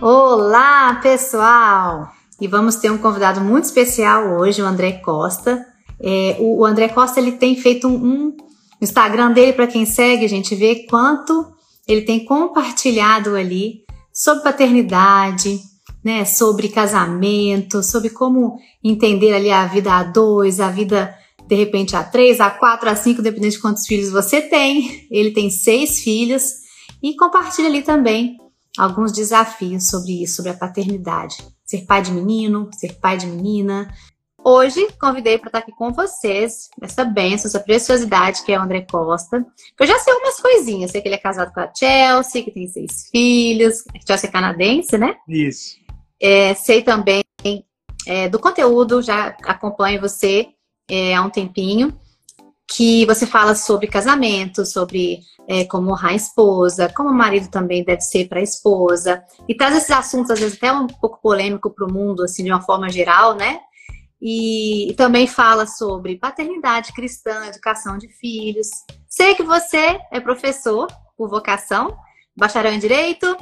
Olá, pessoal! E vamos ter um convidado muito especial hoje, o André Costa. É, o, André Costa ele tem feito um, um Instagram dele para quem segue, a gente vê quanto ele tem compartilhado ali sobre paternidade, né, sobre casamento, sobre como entender ali a vida a dois, a vida de repente a três, a quatro, a cinco, dependendo de quantos filhos você tem. Ele tem seis filhos e compartilha ali também alguns desafios sobre isso, sobre a paternidade. Ser pai de menino, ser pai de menina. Hoje convidei para estar aqui com vocês, essa benção, essa preciosidade que é o André Costa. Eu já sei umas coisinhas, sei que ele é casado com a Chelsea, que tem seis filhos, Chelsea é canadense, né? Isso. É, sei também é, do conteúdo, já acompanho você é, há um tempinho, que você fala sobre casamento, sobre é, como honrar a esposa, como o marido também deve ser para a esposa, e traz esses assuntos, às vezes, até um pouco polêmico para o mundo, assim, de uma forma geral, né? E, e, também fala sobre paternidade cristã, educação de filhos. Sei que você é professor por vocação, bacharel em Direito,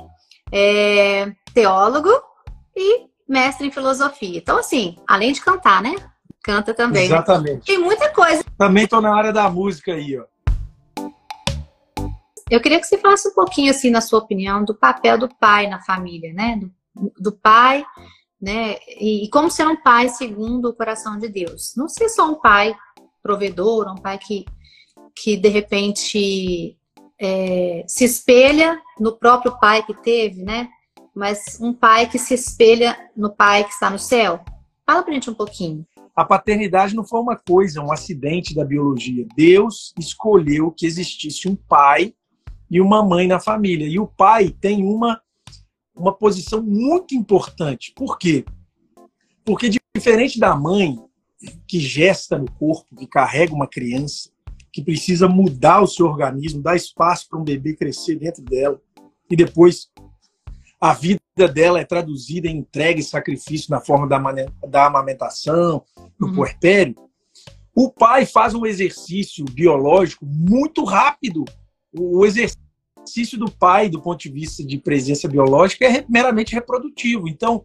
é, teólogo e mestre em filosofia. Então, assim, além de cantar, né? Canta também. Né? Exatamente. Tem muita coisa. Também tô na área da música aí, ó. Eu queria que você falasse um pouquinho, assim, na sua opinião, do papel do pai na família, né? Do, do pai, né? E, e, como ser um pai segundo o coração de Deus. Não ser só um pai provedor, um pai que, que de repente é, se espelha no próprio pai que teve, né? Mas um pai que se espelha no pai que está no céu. Fala pra gente um pouquinho. A paternidade não foi uma coisa, um acidente da biologia. Deus escolheu que existisse um pai e uma mãe na família. E o pai tem uma, uma posição muito importante. Por quê? Porque, diferente da mãe, que gesta no corpo, que carrega uma criança, que precisa mudar o seu organismo, dar espaço para um bebê crescer dentro dela, e depois a vida dela é traduzida em entrega e sacrifício na forma da, da amamentação, no uhum. puerpério, o pai faz um exercício biológico muito rápido o exercício do pai, do ponto de vista de presença biológica, é meramente reprodutivo. Então,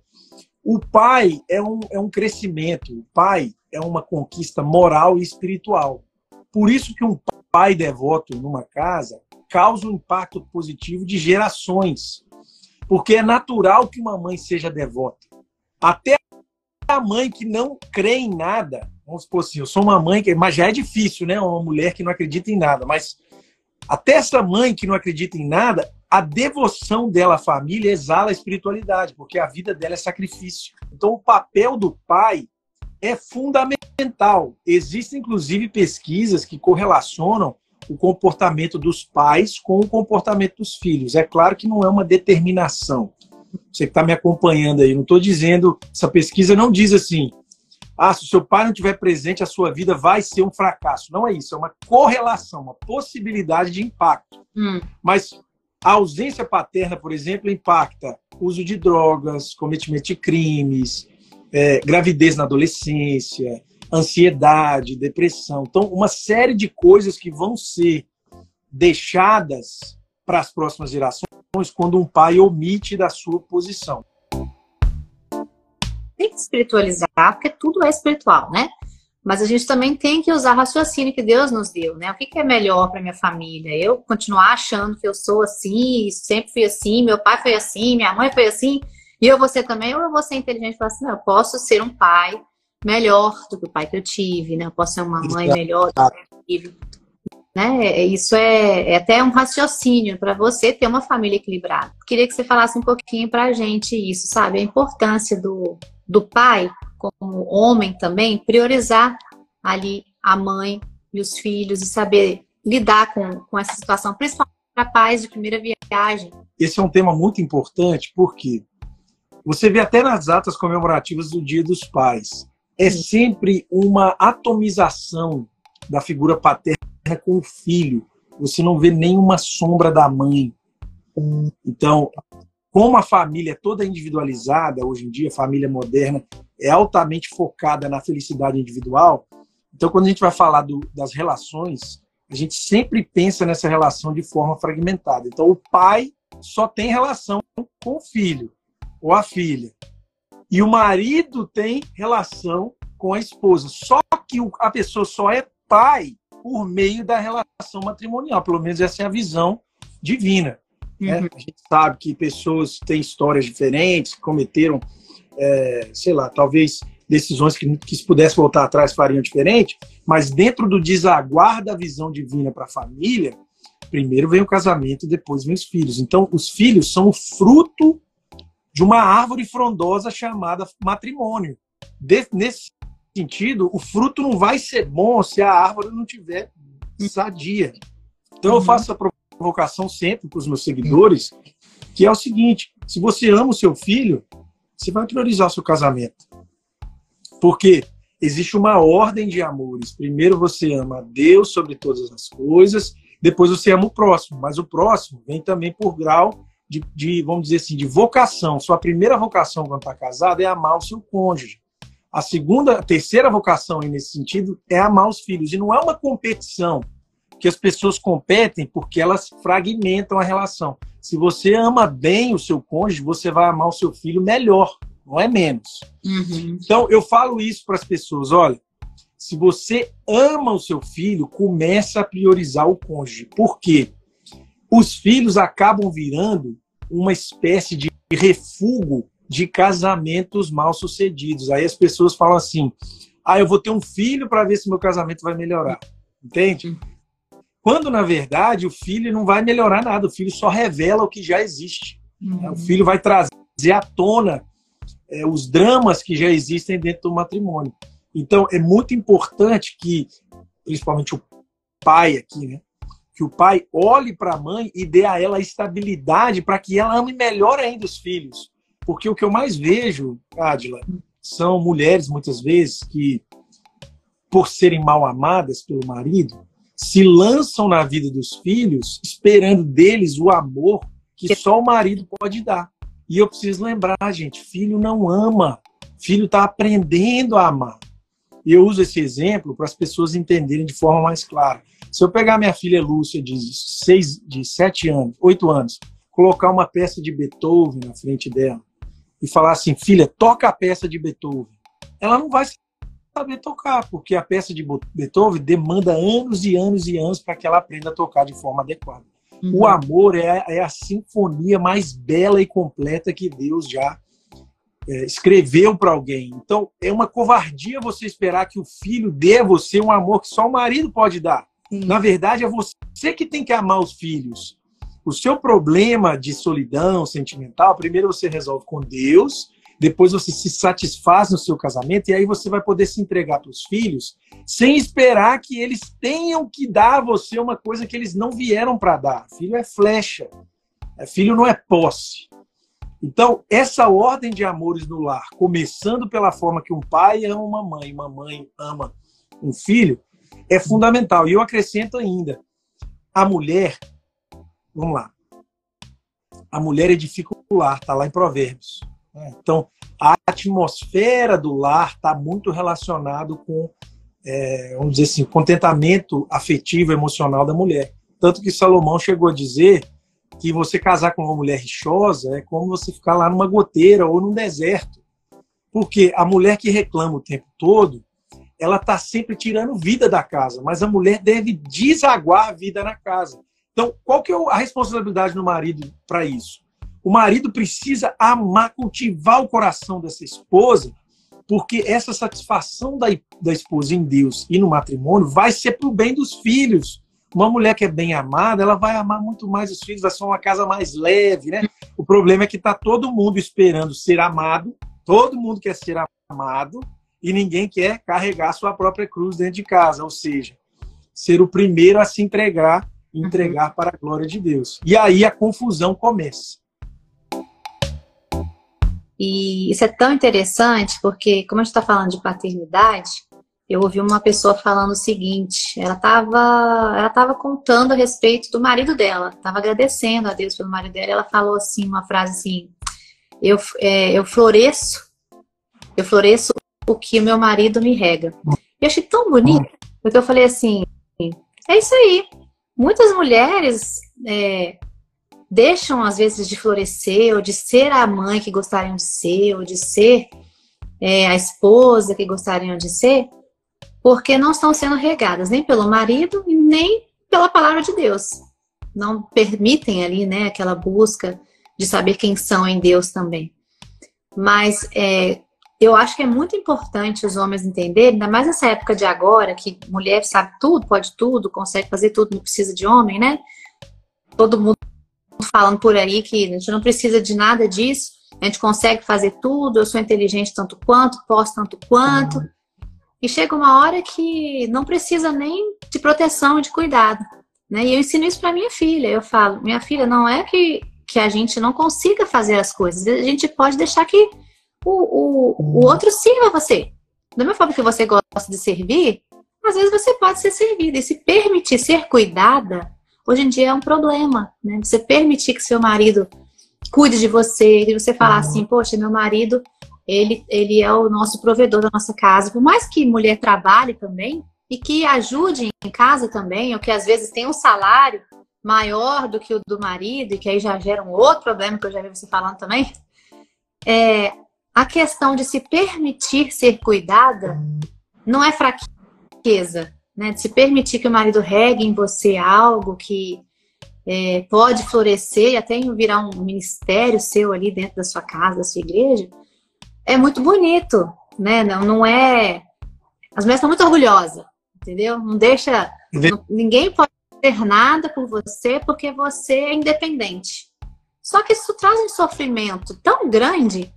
o pai é um, é um crescimento, o pai é uma conquista moral e espiritual. Por isso que um pai devoto numa casa causa um impacto positivo de gerações. Porque é natural que uma mãe seja devota. Até a mãe que não crê em nada, vamos supor assim, eu sou uma mãe que, mas já é difícil, né? Uma mulher que não acredita em nada, mas até essa mãe que não acredita em nada, a devoção dela à família exala a espiritualidade, porque a vida dela é sacrifício. Então, o papel do pai é fundamental. Existem, inclusive, pesquisas que correlacionam o comportamento dos pais com o comportamento dos filhos. É claro que não é uma determinação. Você que está me acompanhando aí, não estou dizendo, essa pesquisa não diz assim, ah, se o seu pai não estiver presente, a sua vida vai ser um fracasso. Não é isso, é uma correlação, uma possibilidade de impacto. Hum. Mas a ausência paterna, por exemplo, impacta uso de drogas, cometimento de crimes, é, gravidez na adolescência, ansiedade, depressão. Então, uma série de coisas que vão ser deixadas para as próximas gerações quando um pai omite da sua posição tem que espiritualizar, porque tudo é espiritual, né? Mas a gente também tem que usar o raciocínio que Deus nos deu, né? O que, é melhor para minha família? Eu continuar achando que eu sou assim, sempre fui assim, meu pai foi assim, minha mãe foi assim, e eu vou ser também, ou eu vou ser inteligente e falar assim, não, eu posso ser um pai melhor do que o pai que eu tive, né? Eu posso ser uma mãe melhor do que eu tive. Né? É, isso é, é até um raciocínio para você ter uma família equilibrada. Queria que você falasse um pouquinho para a gente isso, sabe? A importância do, do pai, como homem também, priorizar ali a mãe e os filhos e saber lidar com, com essa situação, principalmente para pais de primeira viagem. Esse é um tema muito importante porque você vê até nas datas comemorativas do Dia dos Pais, é sempre uma atomização da figura paterna com o filho. Você não vê nenhuma sombra da mãe. Então, como a família é toda individualizada hoje em dia, família moderna, é altamente focada na felicidade individual. Então, quando a gente vai falar do, das relações, a gente sempre pensa nessa relação de forma fragmentada. Então, o pai só tem relação com o filho ou a filha. E o marido tem relação com a esposa. Só que a pessoa só é pai por meio da relação matrimonial. Pelo menos essa é a visão divina. Né? Uhum. A gente sabe que pessoas têm histórias diferentes, cometeram, é, sei lá, talvez decisões que, que se pudesse voltar atrás fariam diferente, mas dentro do desaguar da visão divina para a família, primeiro vem o casamento, depois vem os filhos. Então, os filhos são o fruto de uma árvore frondosa chamada matrimônio. De, nesse sentido, o fruto não vai ser bom se a árvore não tiver sadia. Então, uhum. eu faço a provocação sempre para os meus seguidores, que é o seguinte: se você ama o seu filho, você vai priorizar o seu casamento. Porque existe uma ordem de amores. Primeiro você ama a Deus sobre todas as coisas, depois você ama o próximo. Mas o próximo vem também por grau de, de vamos dizer assim, de vocação. Sua primeira vocação quando está casado é amar o seu cônjuge. A segunda, a terceira vocação nesse sentido é amar os filhos. E não é uma competição que as pessoas competem porque elas fragmentam a relação. Se você ama bem o seu cônjuge, você vai amar o seu filho melhor, não é menos. Uhum. Então, eu falo isso para as pessoas: olha, se você ama o seu filho, começa a priorizar o cônjuge. Por quê? Os filhos acabam virando uma espécie de refúgio de casamentos mal sucedidos. Aí as pessoas falam assim: ah, eu vou ter um filho para ver se meu casamento vai melhorar. Entende? Quando, na verdade, o filho não vai melhorar nada, o filho só revela o que já existe. Uhum. O filho vai trazer à tona é, os dramas que já existem dentro do matrimônio. Então, é muito importante que, principalmente o pai aqui, né? Que o pai olhe para a mãe e dê a ela estabilidade para que ela ame melhor ainda os filhos. Porque o que eu mais vejo, Adila, são mulheres, muitas vezes, que, por serem mal amadas pelo marido, se lançam na vida dos filhos esperando deles o amor que só o marido pode dar. E eu preciso lembrar, gente, filho não ama, filho está aprendendo a amar. E eu uso esse exemplo para as pessoas entenderem de forma mais clara. Se eu pegar minha filha Lúcia de seis, de sete anos, oito anos, colocar uma peça de Beethoven na frente dela e falar assim, filha, toca a peça de Beethoven, ela não vai saber tocar, porque a peça de Beethoven demanda anos e anos e anos para que ela aprenda a tocar de forma adequada. Uhum. O amor é, é, a sinfonia mais bela e completa que Deus já é, escreveu para alguém. Então, é uma covardia você esperar que o filho dê a você um amor que só o marido pode dar. Sim. Na verdade, é você que tem que amar os filhos. O seu problema de solidão sentimental, primeiro você resolve com Deus depois você se satisfaz no seu casamento e aí você vai poder se entregar para os filhos sem esperar que eles tenham que dar a você uma coisa que eles não vieram para dar. Filho é flecha, é, filho não é posse. Então, essa ordem de amores no lar, começando pela forma que um pai ama uma mãe, uma mãe ama um filho, é fundamental. E eu acrescento ainda, a mulher, vamos lá, a mulher edifica o lar, está lá em Provérbios. Né? Então, a atmosfera do lar está muito relacionado com, é, vamos dizer assim, o contentamento afetivo, emocional da mulher. Tanto que Salomão chegou a dizer que você casar com uma mulher rixosa é como você ficar lá numa goteira ou num deserto. Porque a mulher que reclama o tempo todo, ela está sempre tirando vida da casa, mas a mulher deve desaguar a vida na casa. Então, qual que é a responsabilidade do marido para isso? O marido precisa amar, cultivar o coração dessa esposa, porque essa satisfação da, da esposa em Deus e no matrimônio vai ser para o bem dos filhos. Uma mulher que é bem amada, ela vai amar muito mais os filhos, vai ser uma casa mais leve, né? O problema é que está todo mundo esperando ser amado, todo mundo quer ser amado e ninguém quer carregar sua própria cruz dentro de casa, ou seja, ser o primeiro a se entregar entregar para a glória de Deus. E aí a confusão começa. E isso é tão interessante porque, como a gente está falando de paternidade, eu ouvi uma pessoa falando o seguinte: ela estava ela tava contando a respeito do marido dela, estava agradecendo a Deus pelo marido dela. Ela falou assim, uma frase assim: eu, é, eu floresço eu floresço o que meu marido me rega. Eu achei tão bonito, porque eu falei assim, é isso aí. Muitas mulheres é, deixam, às vezes, de florescer, ou de ser a mãe que gostariam de ser, ou de ser é, a esposa que gostariam de ser, porque não estão sendo regadas nem pelo marido e nem pela palavra de Deus. Não permitem ali, né, aquela busca de saber quem são em Deus também. Mas é, eu acho que é muito importante os homens entenderem, ainda mais nessa época de agora, que mulher sabe tudo, pode tudo, consegue fazer tudo, não precisa de homem, né? Todo mundo falando por aí que a gente não precisa de nada disso, a gente consegue fazer tudo, eu sou inteligente tanto quanto, posso tanto quanto. E chega uma hora que não precisa nem de proteção, de cuidado. Né? E eu ensino isso para minha filha. Eu falo, minha filha, não é que, que a gente não consiga fazer as coisas, a gente pode deixar que o, o, o outro sirva você. Da mesma forma que você gosta de servir, às vezes você pode ser servida. E se permitir ser cuidada, hoje em dia é um problema. Né? Você permitir que seu marido cuide de você, e você falar assim, poxa, meu marido, ele, ele é o nosso provedor da nossa casa. Por mais que mulher trabalhe também, e que ajude em casa também, ou que às vezes tem um salário maior do que o do marido, e que aí já gera um outro problema que eu já vi você falando também, é, a questão de se permitir ser cuidada não é fraqueza, né? De se permitir que o marido regue em você algo que é, pode florescer e até virar um ministério seu ali dentro da sua casa, da sua igreja, é muito bonito, né? Não, não é. As mulheres estão muito orgulhosas, entendeu? Não deixa. Não, ninguém pode ter nada por você porque você é independente. Só que isso traz um sofrimento tão grande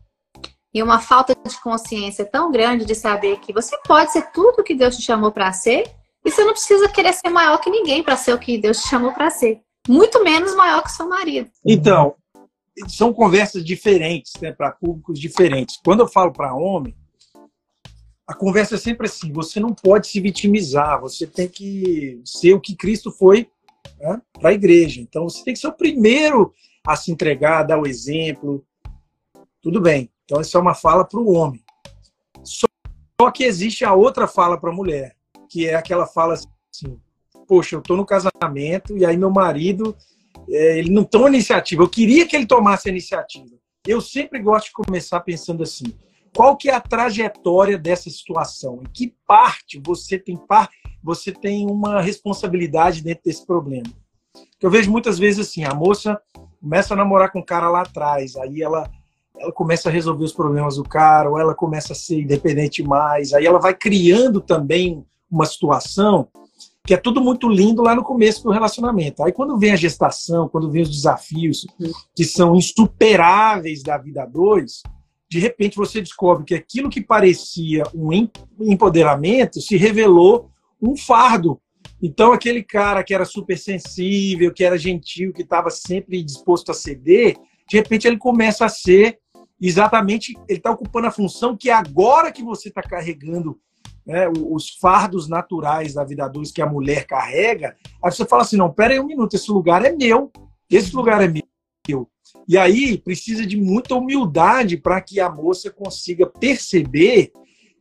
e uma falta de consciência tão grande de saber que você pode ser tudo o que Deus te chamou para ser e você não precisa querer ser maior que ninguém para ser o que Deus te chamou para ser. Muito menos maior que seu marido. Então, são conversas diferentes, né, para públicos diferentes. Quando eu falo para homem, a conversa é sempre assim: você não pode se vitimizar, você tem que ser o que Cristo foi né, para a igreja. Então, você tem que ser o primeiro a se entregar, dar o exemplo. Tudo bem. Então, isso é uma fala para o homem. Só que existe a outra fala para a mulher, que é aquela fala assim: Poxa, eu estou no casamento e aí meu marido é, ele não toma iniciativa. Eu queria que ele tomasse a iniciativa. Eu sempre gosto de começar pensando assim: qual que é a trajetória dessa situação? Em que parte você tem par, você tem uma responsabilidade dentro desse problema? Eu vejo muitas vezes assim: a moça começa a namorar com um cara lá atrás, aí ela ela começa a resolver os problemas do cara, ou ela começa a ser independente mais, aí ela vai criando também uma situação que é tudo muito lindo lá no começo do relacionamento. Aí quando vem a gestação, quando vem os desafios que são insuperáveis da vida a dois, de repente você descobre que aquilo que parecia um empoderamento se revelou um fardo. Então aquele cara que era super sensível, que era gentil, que estava sempre disposto a ceder, de repente ele começa a ser exatamente, ele está ocupando a função que agora que você está carregando né, os fardos naturais da vida adulta que a mulher carrega, aí você fala assim, não, pera aí um minuto, esse lugar é meu, esse lugar é meu. E aí precisa de muita humildade para que a moça consiga perceber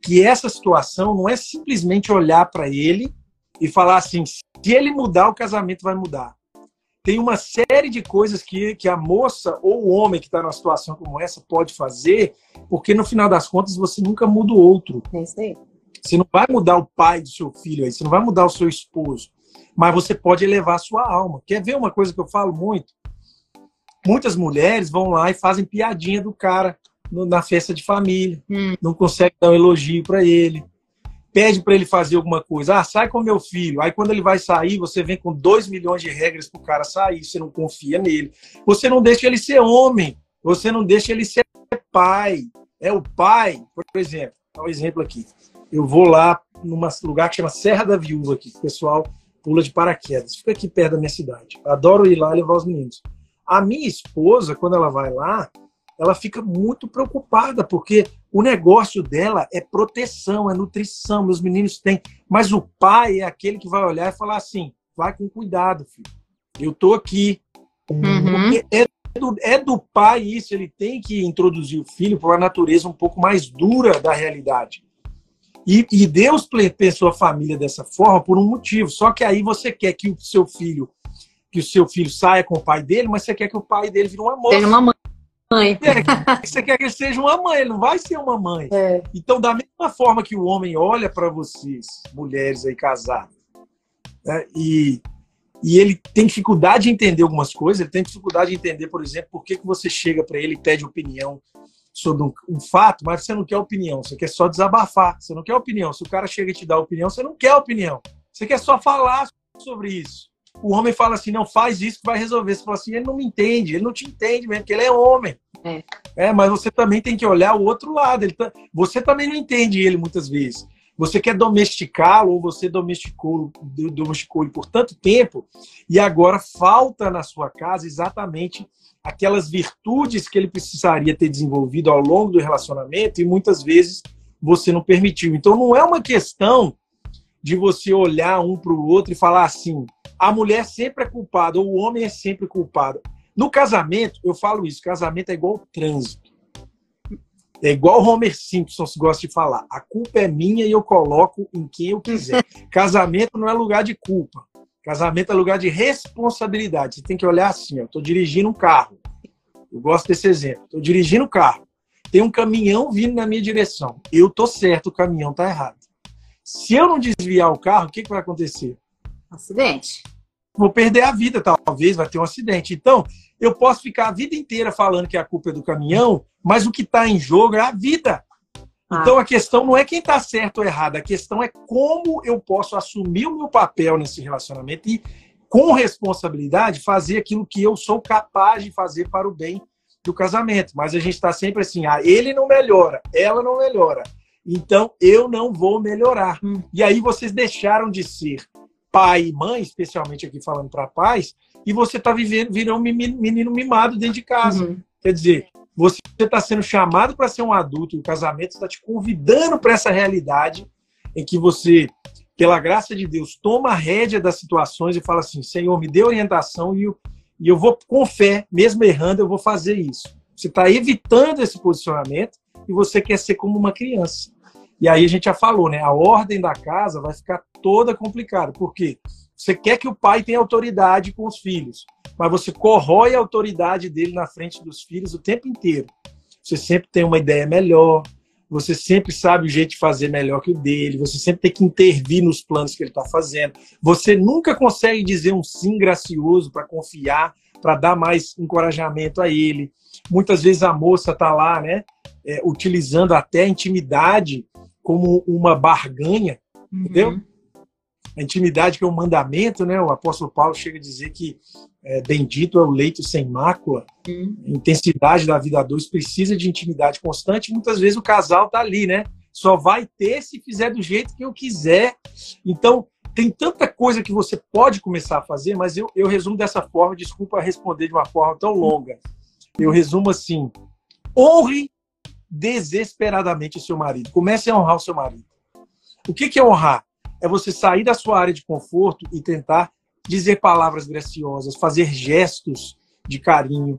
que essa situação não é simplesmente olhar para ele e falar assim, se ele mudar, o casamento vai mudar tem uma série de coisas que, que a moça ou o homem que está numa situação como essa pode fazer, porque no final das contas você nunca muda o outro. É isso aí. Você não vai mudar o pai do seu filho aí, você não vai mudar o seu esposo, mas você pode elevar a sua alma. Quer ver uma coisa que eu falo muito? Muitas mulheres vão lá e fazem piadinha do cara na festa de família, hum. não consegue dar um elogio para ele pede para ele fazer alguma coisa. Ah, sai com meu filho. Aí quando ele vai sair, você vem com 2 milhões de regras para o cara sair, você não confia nele. Você não deixa ele ser homem. Você não deixa ele ser pai. É o pai, por exemplo. Dá um exemplo aqui. Eu vou lá num lugar que chama Serra da Viúva aqui. O pessoal pula de paraquedas. Fica aqui perto da minha cidade. Adoro ir lá levar os meninos. A minha esposa, quando ela vai lá, ela fica muito preocupada, porque o negócio dela é proteção, é nutrição, meus meninos têm. Mas o pai é aquele que vai olhar e falar assim: vai com cuidado, filho. Eu tô aqui. Uhum. É do, é do pai isso, ele tem que introduzir o filho para uma natureza um pouco mais dura da realidade. E, e, Deus pensou a família dessa forma por um motivo. Só que aí você quer que o seu filho que o seu filho saia com o pai dele, mas você quer que o pai dele vire uma moça. Tem uma mãe. É, você quer que ele seja uma mãe, ele não vai ser uma mãe. É. Então, da mesma forma que o homem olha para vocês, mulheres aí casadas, né, e, e ele tem dificuldade de entender algumas coisas, ele tem dificuldade de entender, por exemplo, por que, que você chega para ele e pede opinião sobre um, um, fato, mas você não quer opinião, você quer só desabafar, você não quer opinião. Se o cara chega e te dá opinião, você não quer opinião, você quer só falar sobre isso o homem fala assim, não faz isso que vai resolver. Você fala assim, ele não me entende, ele não te entende mesmo, porque ele é homem. É. é mas você também tem que olhar o outro lado. Ele tá... Você também não entende ele muitas vezes. Você quer domesticá-lo ou você domesticou, domesticou ele por tanto tempo e agora falta na sua casa exatamente aquelas virtudes que ele precisaria ter desenvolvido ao longo do relacionamento e muitas vezes você não permitiu. Então não é uma questão de você olhar um para o outro e falar assim: a mulher sempre é culpada, ou o homem é sempre culpado. No casamento, eu falo isso: casamento é igual trânsito. É igual Homer Simpson gosta de falar. A culpa é minha e eu coloco em quem eu quiser. Casamento não é lugar de culpa. Casamento é lugar de responsabilidade. Você tem que olhar assim: eu estou dirigindo um carro. Eu gosto desse exemplo. Estou dirigindo um carro. Tem um caminhão vindo na minha direção. Eu tô certo, o caminhão tá errado. Se eu não desviar o carro, o que, que vai acontecer? Acidente. Vou perder a vida, talvez, vai ter um acidente. Então, eu posso ficar a vida inteira falando que a culpa é do caminhão, mas o que está em jogo é a vida. Ah. Então a questão não é quem está certo ou errado, a questão é como eu posso assumir o meu papel nesse relacionamento e, com responsabilidade, fazer aquilo que eu sou capaz de fazer para o bem do casamento. Mas a gente está sempre assim: ah, ele não melhora, ela não melhora. Então eu não vou melhorar. Hum. E aí vocês deixaram de ser pai e mãe, especialmente aqui falando para pais, e você está vivendo, virando um menino mimado dentro de casa. Uhum. Quer dizer, você está sendo chamado para ser um adulto e o casamento está te convidando para essa realidade em que você, pela graça de Deus, toma a rédea das situações e fala assim: Senhor, me dê orientação e eu, e eu vou, com fé, mesmo errando, eu vou fazer isso. Você está evitando esse posicionamento e você quer ser como uma criança. E aí a gente já falou, né? A ordem da casa vai ficar toda complicada. Por quê? Você quer que o pai tenha autoridade com os filhos, mas você corrói a autoridade dele na frente dos filhos o tempo inteiro. Você sempre tem uma ideia melhor, você sempre sabe o jeito de fazer melhor que o dele, você sempre tem que intervir nos planos que ele está fazendo. Você nunca consegue dizer um sim gracioso para confiar, para dar mais encorajamento a ele. Muitas vezes a moça está lá, né, é, utilizando até a intimidade como uma barganha, uhum. entendeu? A intimidade que é um mandamento, né? O apóstolo Paulo chega a dizer que é, bendito é o leito sem mácula. Uhum. A intensidade da vida a dois precisa de intimidade constante. Muitas vezes o casal tá ali, né? Só vai ter se fizer do jeito que eu quiser. Então, tem tanta coisa que você pode começar a fazer, mas eu, eu resumo dessa forma, desculpa responder de uma forma tão longa. Eu resumo assim: honre desesperadamente o seu marido. Comece a honrar o seu marido. O que é honrar? É você sair da sua área de conforto e tentar dizer palavras graciosas, fazer gestos de carinho.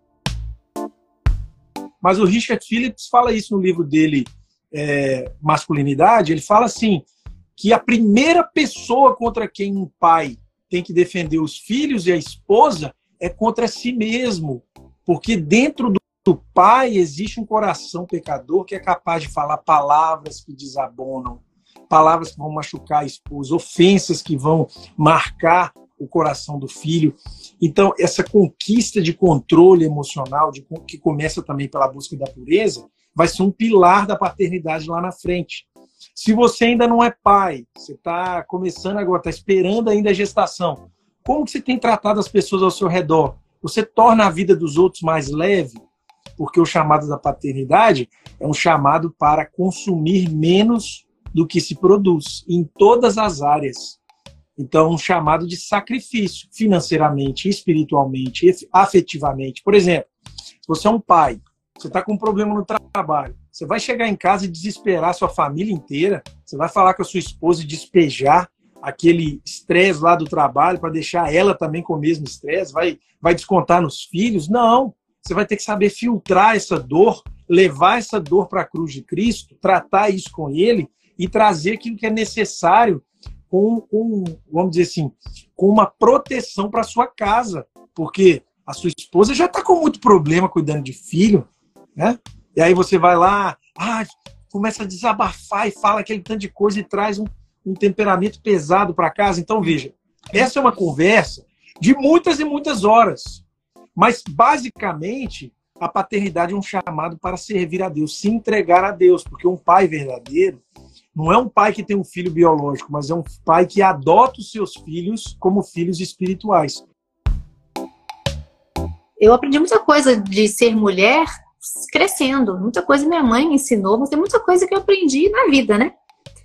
Mas o Richard Phillips fala isso no livro dele, é, Masculinidade. Ele fala assim: que a primeira pessoa contra quem um pai tem que defender os filhos e a esposa é contra si mesmo. Porque dentro do pai existe um coração pecador que é capaz de falar palavras que desabonam, palavras que vão machucar a esposa, ofensas que vão marcar o coração do filho. Então, essa conquista de controle emocional, de, que começa também pela busca da pureza, vai ser um pilar da paternidade lá na frente. Se você ainda não é pai, você está começando agora, está esperando ainda a gestação, como que você tem tratado as pessoas ao seu redor? Você torna a vida dos outros mais leve? porque o chamado da paternidade é um chamado para consumir menos do que se produz, em todas as áreas. Então, um chamado de sacrifício, financeiramente, espiritualmente, afetivamente. Por exemplo, você é um pai, você está com um problema no trabalho, você vai chegar em casa e desesperar sua família inteira, você vai falar com a sua esposa e despejar aquele estresse lá do trabalho para deixar ela também com o mesmo estresse, vai, vai descontar nos filhos? Não. você vai ter que saber filtrar essa dor, levar essa dor para a cruz de Cristo, tratar isso com Ele e trazer aquilo que é necessário com, com vamos dizer assim, com uma proteção para sua casa, porque a sua esposa já está com muito problema cuidando de filho, né? E aí você vai lá, ah, começa a desabafar e fala aquele tanto de coisa e traz um, um temperamento pesado para casa. Então veja, essa é uma conversa de muitas e muitas horas, mas basicamente a paternidade é um chamado para servir a Deus, se entregar a Deus, porque um pai verdadeiro não é um pai que tem um filho biológico, mas é um pai que adota os seus filhos como filhos espirituais. Eu aprendi muita coisa de ser mulher crescendo. Muita coisa minha mãe me ensinou, mas tem muita coisa que eu aprendi na vida, né?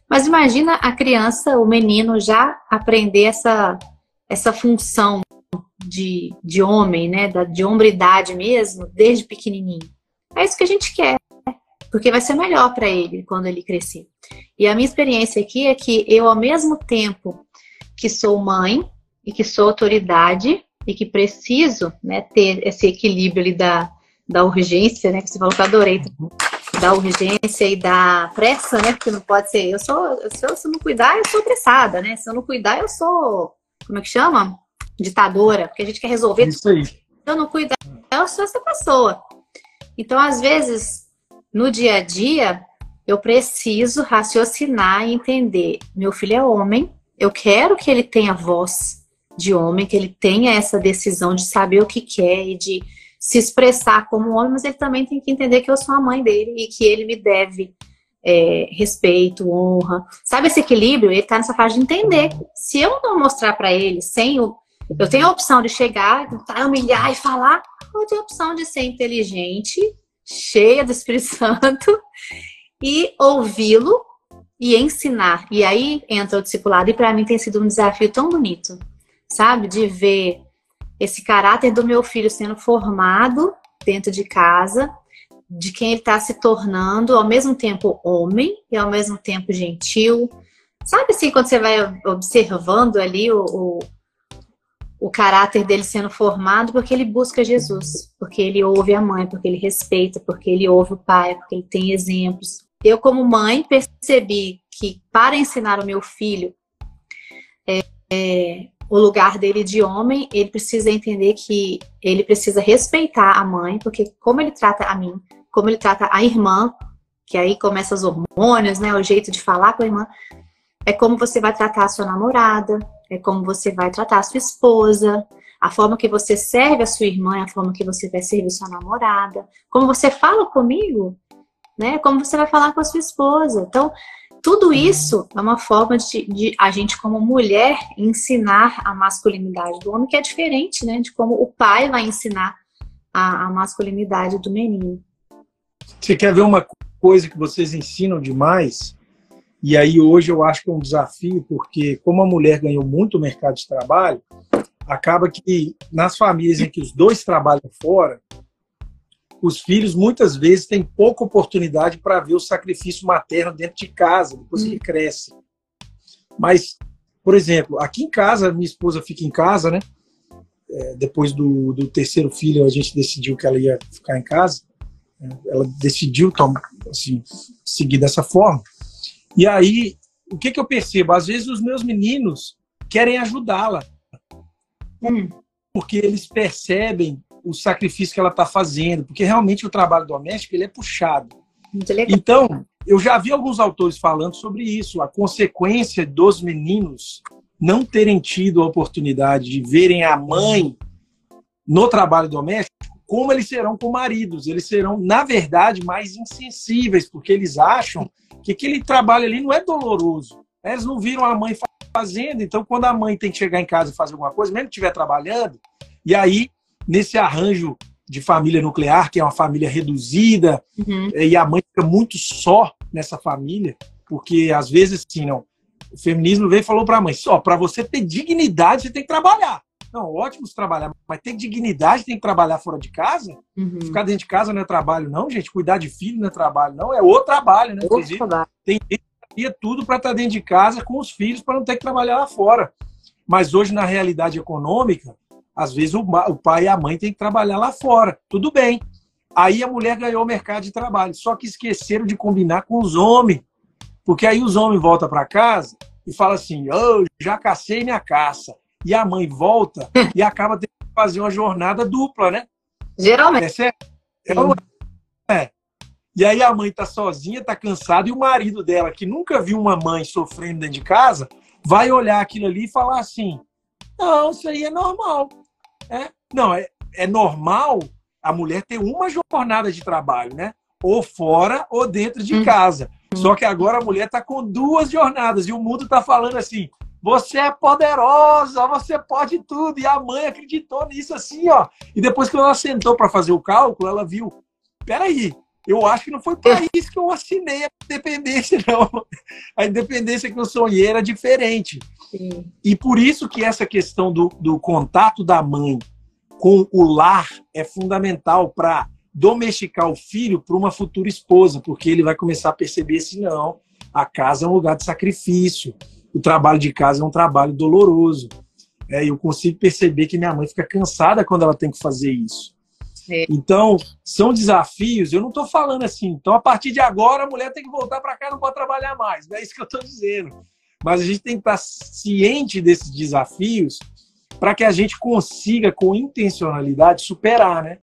Mas imagina a criança, o menino já aprender essa, essa função de, de homem, né? De hombridade mesmo, desde pequenininho. É isso que a gente quer porque vai ser melhor para ele quando ele crescer. E a minha experiência aqui é que eu, ao mesmo tempo que sou mãe e que sou autoridade e que preciso né, ter esse equilíbrio ali da, da urgência, né, que você falou que eu adorei, da urgência e da pressa, né, porque não pode ser, eu sou, se eu, se eu não cuidar, eu sou apressada, né, se eu não cuidar, eu sou, como é que chama? Ditadora, porque a gente quer resolver Isso aí. Se eu não cuidar, eu sou essa pessoa. Então, às vezes, no dia a dia, eu preciso raciocinar e entender: meu filho é homem, eu quero que ele tenha voz de homem, que ele tenha essa decisão de saber o que quer e de se expressar como homem, mas ele também tem que entender que eu sou a mãe dele e que ele me deve é, respeito, honra. Sabe esse equilíbrio? Ele está nessa fase de entender. Se eu não mostrar para ele sem o. Eu tenho a opção de chegar, humilhar e falar, ou eu tenho a opção de ser inteligente cheia do Espírito Santo, e ouvi-lo e ensinar. E aí entra o discipulado, e para mim tem sido um desafio tão bonito, sabe? De ver esse caráter do meu filho sendo formado dentro de casa, de quem ele está se tornando, ao mesmo tempo homem e ao mesmo tempo gentil. Sabe assim, quando você vai observando ali o, o o caráter dele sendo formado porque ele busca Jesus, porque ele ouve a mãe, porque ele respeita, porque ele ouve o pai, porque ele tem exemplos. Eu, como mãe, percebi que para ensinar o meu filho é, é, o lugar dele de homem, ele precisa entender que ele precisa respeitar a mãe, porque como ele trata a mim, como ele trata a irmã, que aí começa os hormônios, né, o jeito de falar com a irmã, é como você vai tratar a sua namorada, é como você vai tratar a sua esposa, a forma que você serve a sua irmã, a forma que você vai servir sua namorada, como você fala comigo, né? Como você vai falar com a sua esposa. Então, tudo isso é uma forma de, de, a gente, como mulher, ensinar a masculinidade do homem, que é diferente, né? De como o pai vai ensinar a, a masculinidade do menino. Você quer ver uma coisa que vocês ensinam demais? E aí hoje eu acho que é um desafio, porque como a mulher ganhou muito mercado de trabalho, acaba que nas famílias em que os dois trabalham fora, os filhos muitas vezes têm pouca oportunidade para ver o sacrifício materno dentro de casa, depois que ele cresce. Mas, por exemplo, aqui em casa, minha esposa fica em casa, né? É, depois do, do terceiro filho, a gente decidiu que ela ia ficar em casa. Ela decidiu assim, seguir dessa forma. E aí, o que, que eu percebo? Às vezes os meus meninos querem ajudá-la. Hum. Porque eles percebem o sacrifício que ela está fazendo, porque realmente o trabalho doméstico ele é puxado. Então, eu já vi alguns autores falando sobre isso, a consequência dos meninos não terem tido a oportunidade de verem a mãe no trabalho doméstico, como eles serão com maridos. Eles serão, na verdade, mais insensíveis, porque eles acham que aquele trabalho ali não é doloroso. Eles não viram a mãe fazendo, então quando a mãe tem que chegar em casa e fazer alguma coisa, mesmo que estiver trabalhando, e aí, nesse arranjo de família nuclear, que é uma família reduzida, uhum. e a mãe fica muito só nessa família, porque às vezes, assim, não, o feminismo veio e falou para a mãe, só para você ter dignidade, você tem que trabalhar. Não, ótimo se trabalhar, mas ter dignidade tem que trabalhar fora de casa. Uhum. Ficar dentro de casa não é trabalho, não, gente. Cuidar de filho não é trabalho, não. É o trabalho, né? Inclusive, tem gente que tudo para estar tá dentro de casa com os filhos para não ter que trabalhar lá fora. Mas hoje, na realidade econômica, Às vezes o, o pai e a mãe têm que trabalhar lá fora. Tudo bem. Aí a mulher ganhou o mercado de trabalho. Só que esqueceram de combinar com os homens. Porque aí os homens voltam para casa e falam assim: oh, já cacei minha caça. E a mãe volta e acaba tendo que fazer uma jornada dupla, né? Geralmente. É certo? É. E aí a mãe tá sozinha, tá cansada, e o marido dela, que nunca viu uma mãe sofrendo dentro de casa, vai olhar aquilo ali e falar assim: não, isso aí é normal. É? Não, é, é normal a mulher ter uma jornada de trabalho, né? Ou fora ou dentro de hum. casa. Só que agora a mulher está com duas jornadas e o mundo está falando assim: você é poderosa, você pode tudo. E a mãe acreditou nisso assim, ó. E depois que ela sentou para fazer o cálculo, ela viu: peraí, eu acho que não foi para isso que eu assinei a independência, não. A independência que eu sonhei era diferente. Sim. E por isso que essa questão do, do contato da mãe com o lar é fundamental para domesticar o filho para uma futura esposa, porque ele vai começar a perceber se não, a casa é um lugar de sacrifício, o trabalho de casa é um trabalho doloroso. É, eu consigo perceber que minha mãe fica cansada quando ela tem que fazer isso. É. Então, são desafios. Eu não estou falando assim. Então, a partir de agora, a mulher tem que voltar para cá, não pode trabalhar mais. Não é isso que eu estou dizendo. Mas a gente tem que estar ciente desses desafios para que a gente consiga, com intencionalidade, superar, né?